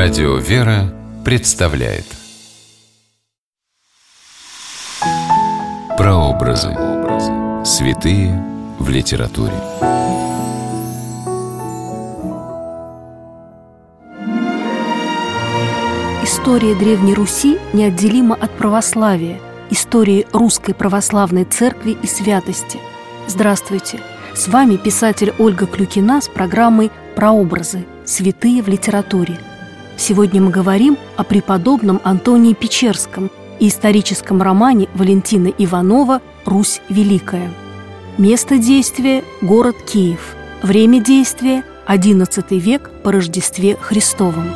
Радио «Вера» представляет Прообразы. Святые в литературе. История Древней Руси неотделима от православия, истории русской православной церкви и святости. Здравствуйте! С вами писатель Ольга Клюкина с программой «Прообразы. Святые в литературе». Сегодня мы говорим о преподобном Антонии Печерском и историческом романе Валентина Иванова «Русь Великая». Место действия – город Киев. Время действия – XI век по Рождестве Христовом.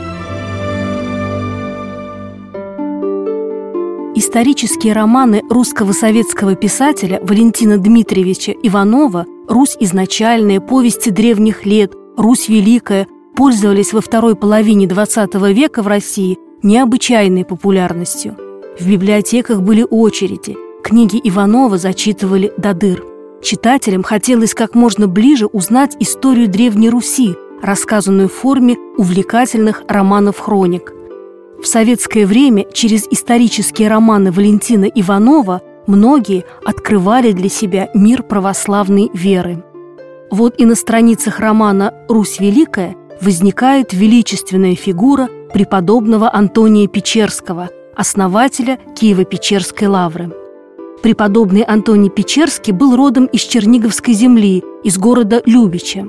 Исторические романы русского советского писателя Валентина Дмитриевича Иванова «Русь изначальная», «Повести древних лет», «Русь великая» пользовались во второй половине XX века в России необычайной популярностью. В библиотеках были очереди, книги Иванова зачитывали до дыр. Читателям хотелось как можно ближе узнать историю Древней Руси, рассказанную в форме увлекательных романов-хроник. В советское время через исторические романы Валентина Иванова многие открывали для себя мир православной веры. Вот и на страницах романа «Русь Великая» возникает величественная фигура преподобного Антония Печерского, основателя Киево-Печерской лавры. Преподобный Антоний Печерский был родом из Черниговской земли, из города Любича.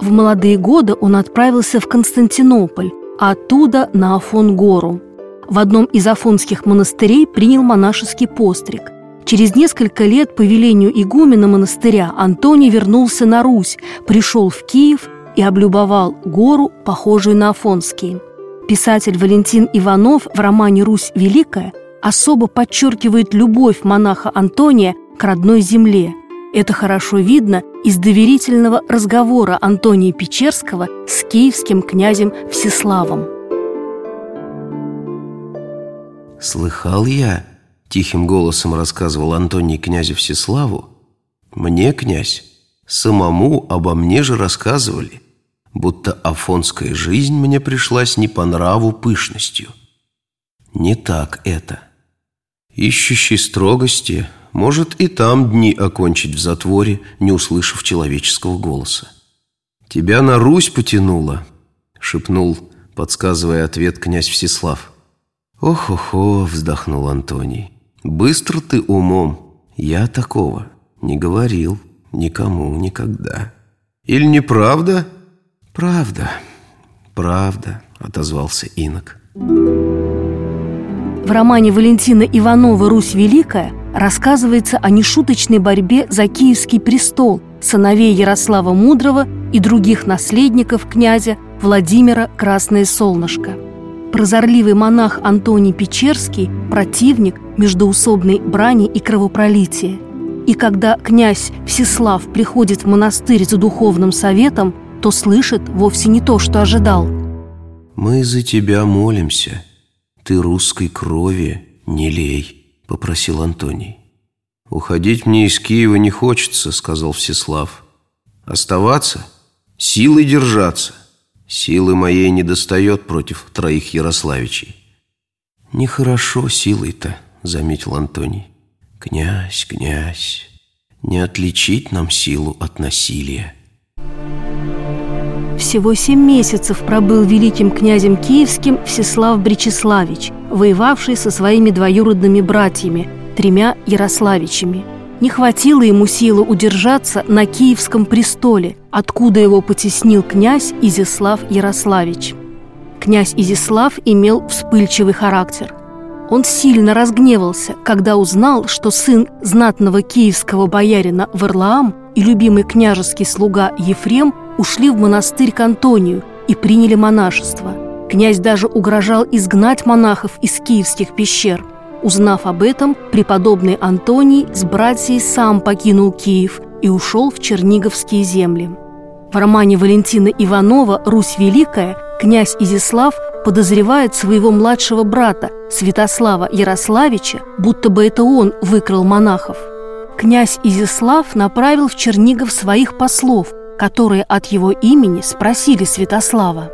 В молодые годы он отправился в Константинополь, а оттуда на Афон-гору. В одном из афонских монастырей принял монашеский постриг. Через несколько лет по велению игумена монастыря Антоний вернулся на Русь, пришел в Киев и облюбовал гору, похожую на Афонский. Писатель Валентин Иванов в романе «Русь Великая» особо подчеркивает любовь монаха Антония к родной земле. Это хорошо видно из доверительного разговора Антония Печерского с киевским князем Всеславом. «Слыхал я», — тихим голосом рассказывал Антоний князю Всеславу, «мне, князь, самому обо мне же рассказывали» будто афонская жизнь мне пришлась не по нраву пышностью. Не так это. Ищущий строгости может и там дни окончить в затворе, не услышав человеческого голоса. «Тебя на Русь потянуло», — шепнул, подсказывая ответ князь Всеслав. «Ох-охо», — вздохнул Антоний, — «быстро ты умом. Я такого не говорил никому никогда». «Или неправда?» «Правда, правда», — отозвался инок. В романе Валентина Иванова «Русь Великая» рассказывается о нешуточной борьбе за Киевский престол сыновей Ярослава Мудрого и других наследников князя Владимира Красное Солнышко. Прозорливый монах Антоний Печерский – противник междоусобной брани и кровопролития. И когда князь Всеслав приходит в монастырь за духовным советом, то слышит вовсе не то, что ожидал. «Мы за тебя молимся. Ты русской крови не лей», — попросил Антоний. «Уходить мне из Киева не хочется», — сказал Всеслав. «Оставаться? Силой держаться. Силы моей не достает против троих Ярославичей». «Нехорошо силой-то», — заметил Антоний. «Князь, князь, не отличить нам силу от насилия». Всего семь месяцев пробыл великим князем киевским Всеслав Бречеславич, воевавший со своими двоюродными братьями, тремя Ярославичами. Не хватило ему силы удержаться на киевском престоле, откуда его потеснил князь Изяслав Ярославич. Князь Изяслав имел вспыльчивый характер. Он сильно разгневался, когда узнал, что сын знатного киевского боярина Варлаам и любимый княжеский слуга Ефрем ушли в монастырь к Антонию и приняли монашество. Князь даже угрожал изгнать монахов из киевских пещер. Узнав об этом, преподобный Антоний с братьей сам покинул Киев и ушел в Черниговские земли. В романе Валентина Иванова «Русь Великая» князь Изяслав подозревает своего младшего брата Святослава Ярославича, будто бы это он выкрал монахов. Князь Изяслав направил в Чернигов своих послов, которые от его имени спросили Святослава.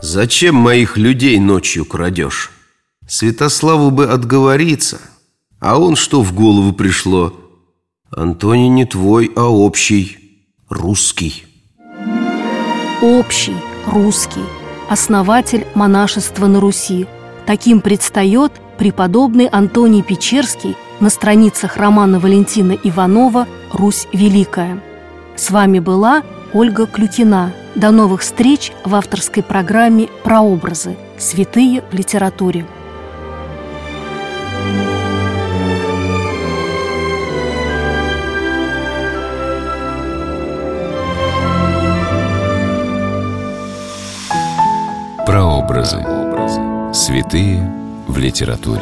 Зачем моих людей ночью крадешь? Святославу бы отговориться А он что в голову пришло? Антоний не твой, а общий Русский Общий, русский Основатель монашества на Руси Таким предстает преподобный Антоний Печерский на страницах романа Валентина Иванова «Русь Великая». С вами была Ольга Клюкина. До новых встреч в авторской программе «Прообразы. Святые в литературе». Прообразы. Святые в литературе.